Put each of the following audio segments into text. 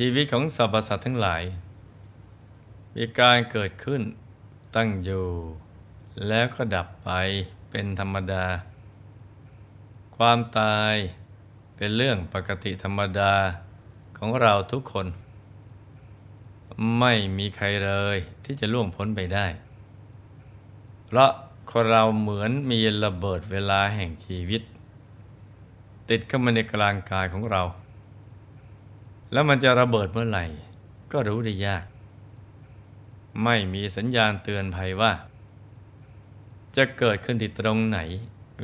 ชีวิตของสรรพสัตว์ทั้งหลาย มีการเกิดขึ้นตั้งอยู่ แล้วก็ดับไปเป็นธรรมดา ความตายเป็นเรื่องปกติธรรมดาของเราทุกคน ไม่มีใครเลยที่จะล่วงพ้นไปได้ เพราะคนเราเหมือนมีระเบิดเวลาแห่งชีวิต ติดเข้ามาในกลางกายของเรา แล้วมันจะระเบิดเมื่อไหร่ ก็รู้ได้ยาก ไม่มีสัญญาณเตือนภัยว่า จะเกิดขึ้นที่ตรงไหน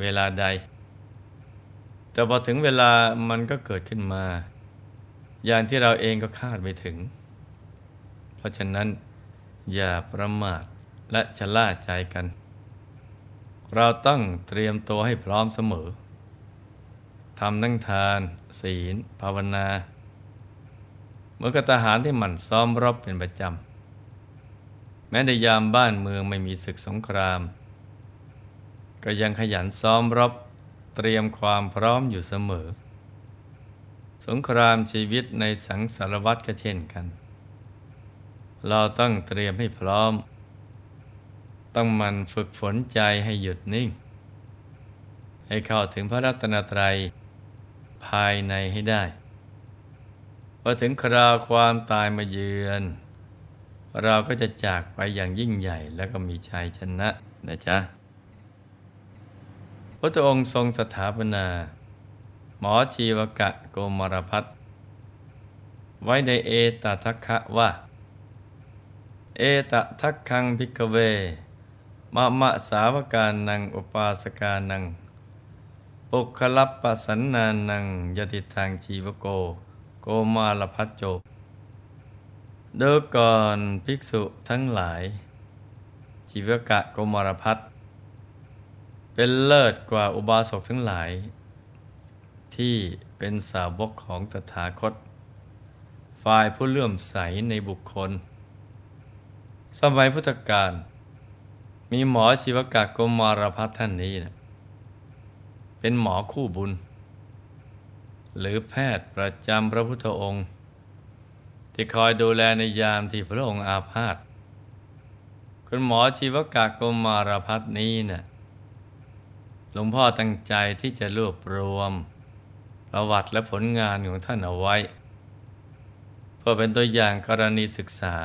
เวลาใด แต่พอถึงเวลามันก็เกิดขึ้นมา อย่างที่เราเองก็คาดไม่ถึง เพราะฉะนั้น อย่าประมาทและชะล่าใจกัน เราต้องเตรียมตัวให้พร้อมเสมอทำนั่งทาน ศีล ภาวนา มือนกับทหารที่หมั่นซ้อมรบเป็นประจำ แม้ในยามบ้านเมืองไม่มีศึกสงคราม ก็ยังขยันซ้อมรบเตรียมความพร้อมอยู่เสมอ สงครามชีวิตในสังสารวัตรก็เช่นกัน เราต้องเตรียมให้พร้อม ต้องมันฝึกฝนใจให้หยุดนิ่ง ให้เข้าถึงพระรัตนตรัยภายในให้ได้ พอถึงคราวความตายมาเยือน เราก็จะจากไปอย่างยิ่งใหญ่แล้วก็มีชัยชนะนะจ๊ะพระองค์ทรงสถาปนา หมอชีวกะโกมารพัฒไว้ในเอตทัคคะว่า เอตทัคคังพิกเว มะมะสาวกานังอุปาสกานัง ปุคลับปสันนานังยติทางชีวโก โกมาลพัฒโจเดิก่อนภิกษุทั้งหลาย ชีวกะโกมารพัฒเป็นเลิศกว่าอุบาสกทั้งหลาย ที่เป็นสาวกของตถาคต ฝ่ายผู้เลื่อมใสในบุคคล สมัยพุทธกาลมีหมอชีวกะโกมารพัฒท่านนี้นะเป็นหมอคู่บุญ หรือแพทย์ประจำพระพุทธองค์ ที่คอยดูแลในยามที่พระองค์อาพาธคุณหมอชีวกากมารพัฒนี้นะ่ยหลวงพ่อตั้งใจที่จะรวบรวม ประวัติและผลงานของท่านเอาไว้ เพื่อเป็นตัวอย่างกรณีศึกษา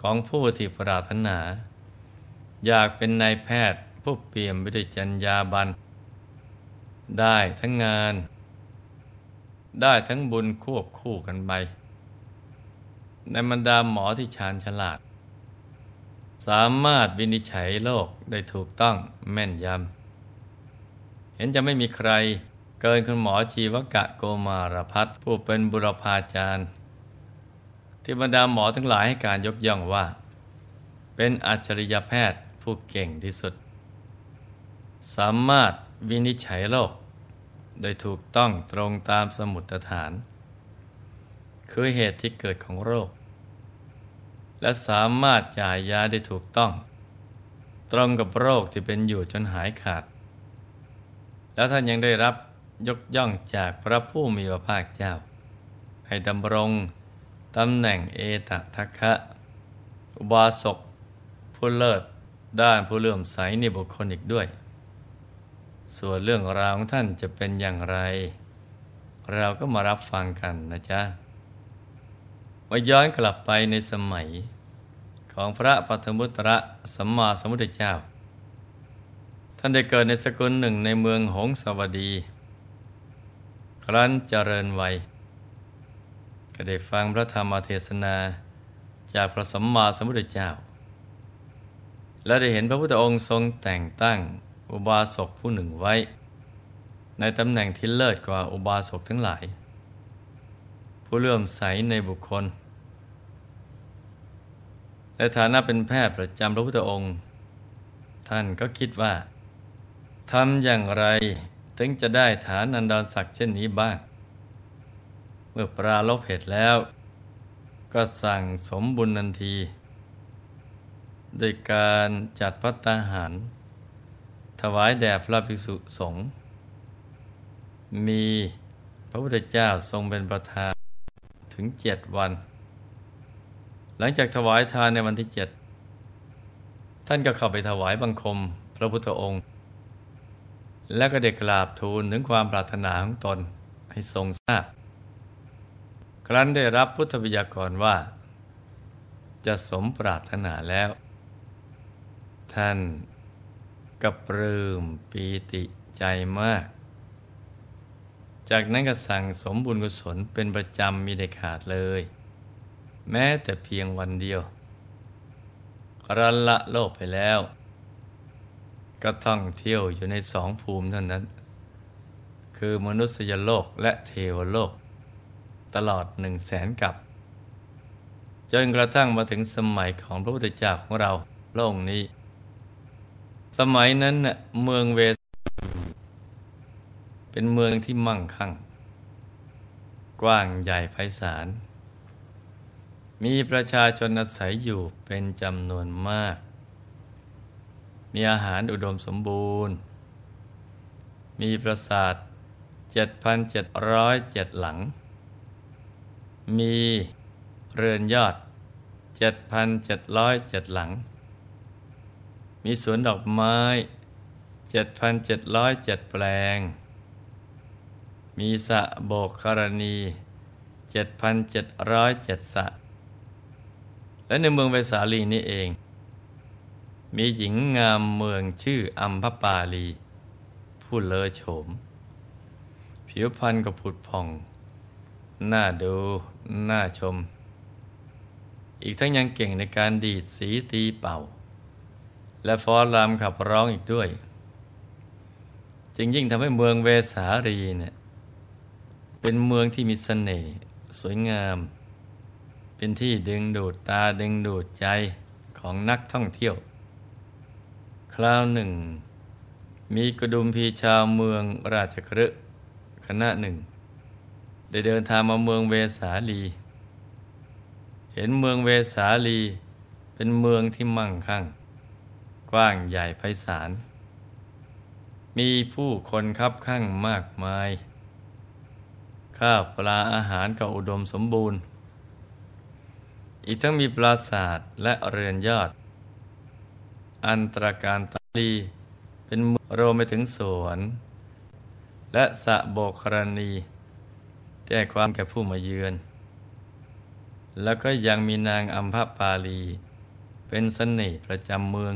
ของผู้ที่ปรารถนา อยากเป็นนายแพทย์ผู้เปี่ยมไปด้วยจัญญาบัน ได้ทั้งงาน ได้ทั้งบุญควบคู่กันไป ในบรรดาหมอที่ชาญฉลาด สามารถวินิจฉัยโรคได้ถูกต้องแม่นยำ เห็นจะไม่มีใครเกินคุณหมอชีวกะโกมารพัฒผู้เป็นบุรพาจารย์ ที่บรรดาหมอทั้งหลายให้การยกย่องว่า เป็นอัจฉริยแพทย์ผู้เก่งที่สุด สามารถวินิจฉัยโรค โดยถูกต้องตรงตามสมุดฐาน คือเหตุที่เกิดของโรค และสามารถจ่ายยาได้ถูกต้อง ตรงกับโรคที่เป็นอยู่จนหายขาด แล้วท่านยังได้รับยกย่องจากพระผู้มีพระภาคเจ้า ให้ดำรงตำแหน่งเอตทัคคะ อุบาสกผู้เลิศด้านผู้เลื่อมใสในบุคคลอีกด้วย ส่วนเรื่องราวของท่านจะเป็นอย่างไร เราก็มารับฟังกันนะจ๊ะมาย้อนกลับไปในสมัยขของพระปัทมุตระสัมมาสัมพุทธเจ้า ท่านได้เกิดในสกุลหนึ่งในเมืองหงสวดี ครั้นเจริญวัย ก็ได้ฟังพระธรรมเทศนาจากพระสัมมาสัมพุทธเจ้า และได้เห็นพระพุทธองค์ทรงแต่งตั้ง อุบาสกผู้หนึ่งไว้ ในตำแหน่งที่เลิศกว่าอุบาสกทั้งหลาย ผู้เลื่อมใสในบุคคล ในฐานะเป็นแพทย์ประจำพระพุทธองค์ ท่านก็คิดว่าทำอย่างไรถึงจะได้ฐานันดรศักดิ์เช่นนี้บ้าง เมื่อปราลบเหตุแล้ว ก็สั่งสมบุญนันที โดยการจัดพัตตาหาร ถวายแด่พระภิกษุสงฆ์มีพระพุทธเจ้าทรงเป็นประธานถึงเจ็ดวัน หลังจากถวายทานในวันที่เจ็ดท่านก็เข้าไปถวายบังคมพระพุทธองค์ และก็ได้กราบทูลถึงความปรารถนาของตนให้ทรงทราบ ครั้นได้รับพุทธบิยากรว่า จะสมปรารถนาแล้ว ท่าน ก็ปลื้มปีติใจมาก จากนั้นก็สั่งสมบุญกุศลเป็นประจำมีได้ขาดเลย แม้แต่เพียงวันเดียวรันละโลกไปแล้ว ก็ท่องเที่ยวอยู่ในสองภูมิเท่านั้น คือมนุษยโลกและเทวโลก ตลอดหนึ่งแสนกับจนกระทั่งมาถึงสมัยของพระพุทธเจ้าของเราโลกนี้ สมัยนั้นน่ะเมืองเวสเป็นเมืองที่มั่งคั่ง กว้างใหญ่ไพศาล มีประชาชนอาศัยอยู่เป็นจำนวนมาก มีอาหารอุดมสมบูรณ์ มีปราสาท 7,707 หลัง มีเรือนยอด 7,707 หลัง มีสวนดอกไม้ 7,707 แปลง มีสะโบกคารณี 7,707 สะ และในเมืองไวสาลีนี่เอง มีหญิงงามเมืองชื่ออัมพปาลี ผู้เลอโฉม ผิวพรรณก็ผุดผ่อง น่าดู น่าชม อีกทั้งยังเก่งในการดีดสีตีเป่า และฟ้อนรำขับร้องอีกด้วย จึงยิ่งทำให้เมืองเวสาลีเนี่ยเป็นเมืองที่มีสเสน่ห์สวยงาม เป็นที่ดึงดูดตาดึงดูดใจของนักท่องเที่ยว คราวหนึ่ง มีกระดุมพีชาวเมืองราชครึคณะหนึ่ง ได้เดินทางมาเมืองเวสาลี เห็นเมืองเวสาลีเป็นเมืองที่มั่งคั่ง กว้างใหญ่ไพศาล มีผู้คนคับข้างมากมาย ข้าวปลาอาหารก็อุดมสมบูรณ์ อีกทั้งมีปราสาทและเรือนยอด อันตรการตาลีเป็นโรมไปถึงสวน และสะโบกรณีแก้ความแก่ผู้มาเยือน แล้วก็ยังมีนางอัมพปาลี เป็นสน่ห์ประจำเมือง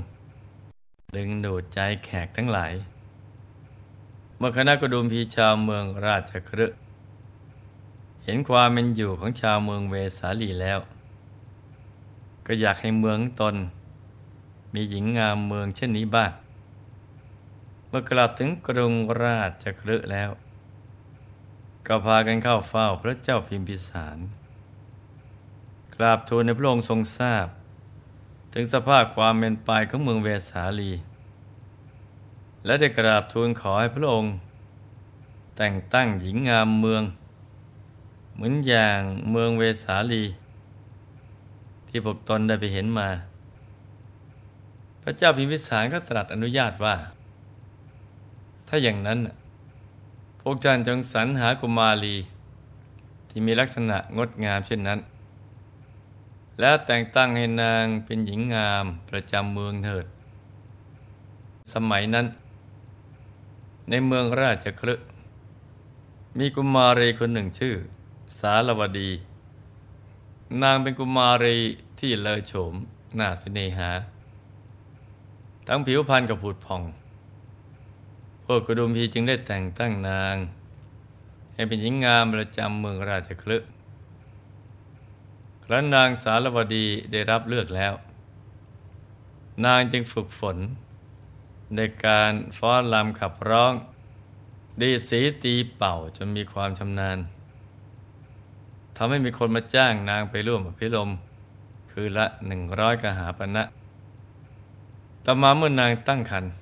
ดึงดูดใจแขกทั้งหลาย เมื่อคณะกระดุมพีชาวเมืองราชครึเห็นความเป็นอยู่ของชาวเมืองเวสาลีแล้ว ก็อยากให้เมืองตน มีหญิงงามเมืองเช่นนี้บ้าง เมื่อกลับถึงกรุงราชคฤห์แล้ว ก็พากันเข้าเฝ้าพระเจ้าพิมพิสาร กราบทูลในพระองค์ทรงทราบ ถึงสภาพความเป็นไปของเมืองเวสาลี และได้กราบทูลขอให้พระองค์ แต่งตั้งหญิงงามเมือง เหมือนอย่างเมืองเวสาลี ที่พวกตนได้ไปเห็นมา พระเจ้าพิมพิสารก็ตรัสอนุญาตว่า ถ้าอย่างนั้น พวกท่านจงสรรหากุมารี ที่มีลักษณะงดงามเช่นนั้น แล้วแต่งตั้งให้นางเป็นหญิงงามประจำเมืองเถิด สมัยนั้น ในเมืองราชคลึมีกุมารีคนหนึ่งชื่อ สารวดี นางเป็นกุมารีที่เลอโฉมหน้าเสน่หา ทั้งผิวพรรณกับผุดผ่อง พวกกระดุมพีจึงได้แต่งตั้งนาง ให้เป็นหญิงงามประจำเมืองราชคลึ ครั้นนางสารวดีได้รับเลือกแล้ว นางจึงฝึกฝน ในการฟ้อนรำขับร้อง ดีสีตีเป่าจนมีความชำนาญทำให้มีคนมาจ้างนางไปร่วมอภิรมคือละหนึ่งร้อยกหาปณะต่อมาเมื่อนางตั้งครรภ์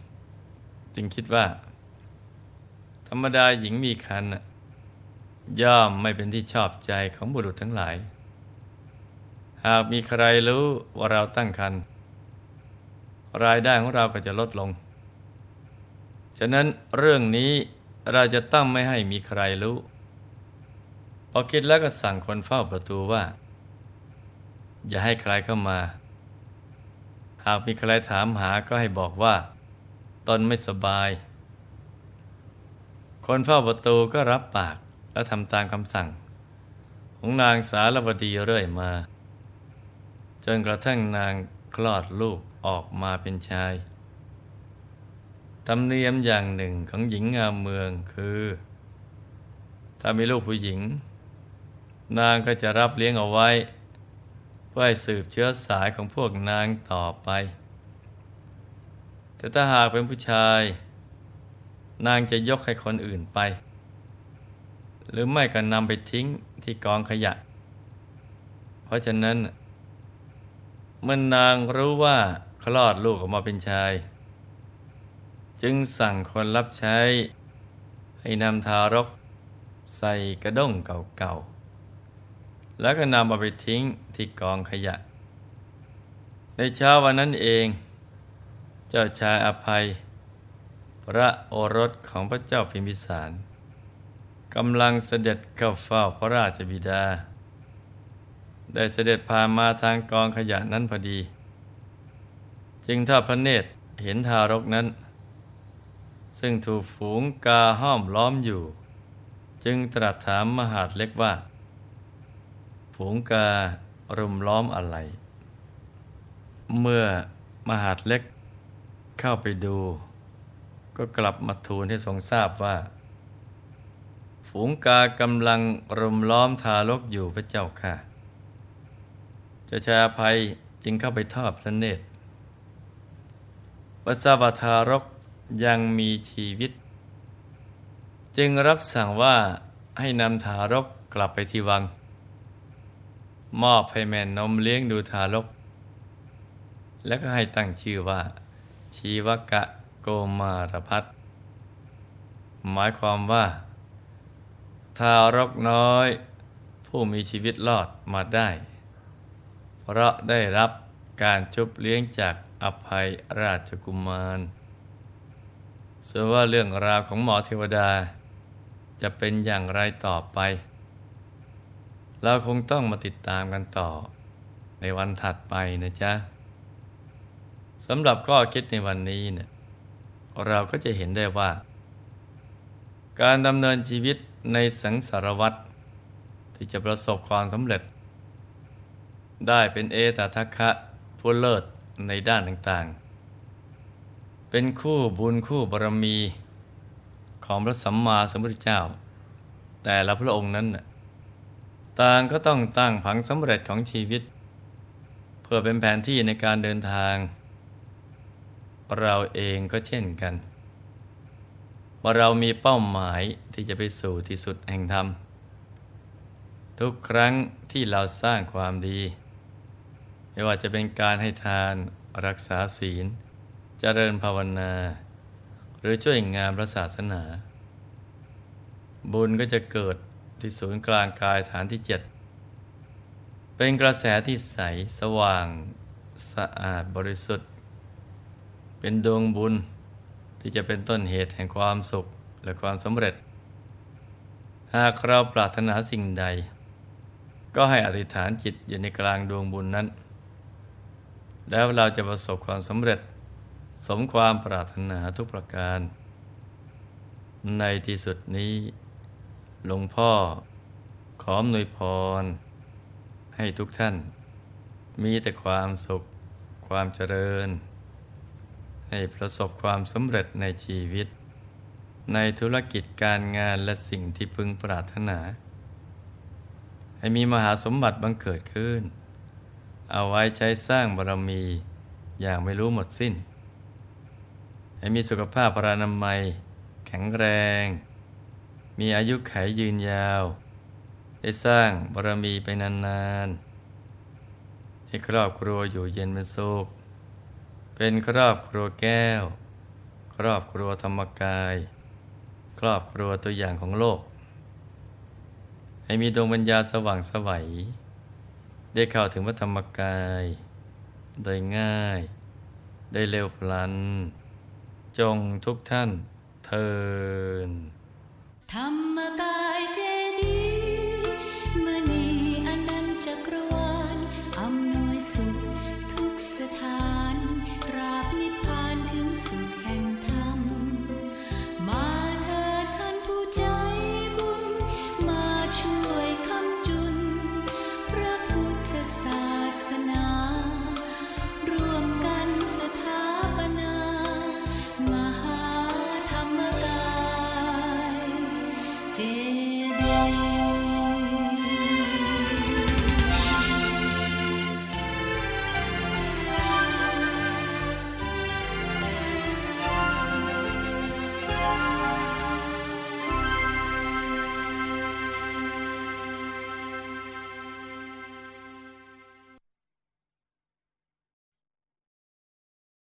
จึงคิดว่า ธรรมดาหญิงมีครรภ์ย่อมไม่เป็นที่ชอบใจของบุรุษทั้งหลาย หากมีใครรู้ว่าเราตั้งครรภ์รายได้ของเราก็จะลดลง ฉะนั้นเรื่องนี้เราจะต้องไม่ให้มีใครรู้ พอคิดแล้วก็สั่งคนเฝ้าประตูว่า อย่าให้ใครเข้ามา หากมีใครถามหาก็ให้บอกว่า ตนไม่สบาย คนเฝ้าประตูก็รับปากและทำตามคำสั่ง ของนางสารวดีเรื่อยมา นกระทั่งนางคลอดลูกออกมาเป็นชายธรรมเนียมอย่างหนึ่งของหญิงงามเมืองคือ ถ้ามีลูกผู้หญิง นางก็จะรับเลี้ยงเอาไว้ เพื่อให้สืบเชื้อสายของพวกนางต่อไป แต่ถ้าหากเป็นผู้ชาย นางจะยกให้คนอื่นไป หรือไม่ก็นำไปทิ้งที่กองขยะ เพราะฉะนั้น เมื่อนนางรู้ว่าคลอดลูกออกมาเป็นชาย จึงสั่งคนรับใช้ ให้นำทารก ใส่กระด้งเก่าๆ แล้วก็นำเอาไปทิ้งที่กองขยะ ในเช้าวันนั้นเอง เจ้าชายอภัย พระโอรสของพระเจ้าพิมพิสารกำลังเสด็จเข้าเฝ้าพระราชบิดา ได้เสด็จผ่านมาทางกองขยะนั้นพอดี จึงทอดพระเนตรเห็นทารกนั้น ซึ่งถูกฝูงกาห้อมล้อมอยู่ จึงตรัสถามมหาดเล็กว่า ฝูงการุมล้อมอะไร เมื่อมหาดเล็กเข้าไปดู ก็กลับมาทูลให้ทรงทราบว่า ฝูงกากำลังรุมล้อมทารกอยู่พระเจ้าค่ะ จ้าชาภัยจึงเข้าไปทอดพระเนตรปัสสาวทารกยังมีชีวิต จึงรับสั่งว่าให้นำทารกกลับไปที่วัง มอบให้แม่นมเลี้ยงดูทารก แล้วก็ให้ตั้งชื่อว่า ชีวกะโกมารพัฒหมายความว่า ทารกน้อย ผู้มีชีวิตรอดมาได้ เพราะได้รับการชุบเลี้ยงจากอภัยราชกุมาร ส่วนว่าเรื่องราวของหมอเทวดา จะเป็นอย่างไรต่อไป เราคงต้องมาติดตามกันต่อในวันถัดไปนะจ๊ะสำหรับข้อคิดในวันนี้เนี่ยเราก็จะเห็นได้ว่า การดำเนินชีวิตในสังสารวัตรที่จะประสบความสำเร็จ ได้เป็นเอตทัคคะผู้เลิศในด้านต่างๆ เป็นคู่บุญคู่บารมีของพระสัมมาสัมพุทธเจ้า แต่ละพระองค์นั้น ต่างก็ต้องตั้งผังสำเร็จของชีวิต เพื่อเป็นแผนที่ในการเดินทาง เราเองก็เช่นกัน ว่าเรามีเป้าหมายที่จะไปสู่ที่สุดแห่งธรรม ทุกครั้งที่เราสร้างความดี ไม่ว่าจะเป็นการให้ทานรักษาศีล เจริญภาวนา หรือช่วยงานพระศาสนา บุญก็จะเกิดที่ศูนย์กลางกายฐานที่เจ็ดเป็นกระแสที่ใสสว่างสะอาดบริสุทธิ์ เป็นดวงบุญที่จะเป็นต้นเหตุแห่งความสุขและความสำเร็จ หากเราปรารถนาสิ่งใด ก็ให้อธิษฐานจิตอยู่ในกลางดวงบุญนั้น แล้วเราจะประสบความสำเร็จสมความปรารถนาทุกประการ ในที่สุดนี้หลวงพ่อขออนวยพร ให้ทุกท่าน มีแต่ความสุขความเจริญ ให้ประสบความสำเร็จในชีวิต ในธุรกิจการงานและสิ่งที่พึงปรารถนา ให้มีมหาสมบัติบังเกิดขึ้น เอาไว้ใช้สร้างบารมีอย่างไม่รู้หมดสิ้น ให้มีสุขภาพพรานามัย แข็งแรง มีอายุขัยยืนยาว ได้สร้างบารมีไปนานๆ ให้ครอบครัวอยู่เย็นเป็นสุข เป็นครอบครัวแก้ว ครอบครัวธรรมกาย ครอบครัวตัวอย่างของโลก ให้มีดวงปัญญาสว่างสวัย ได้เข้าถึงพระธรรมกาย โดยง่าย ได้เร็วพลัน จงทุกท่านเทินธรรมกายเจดี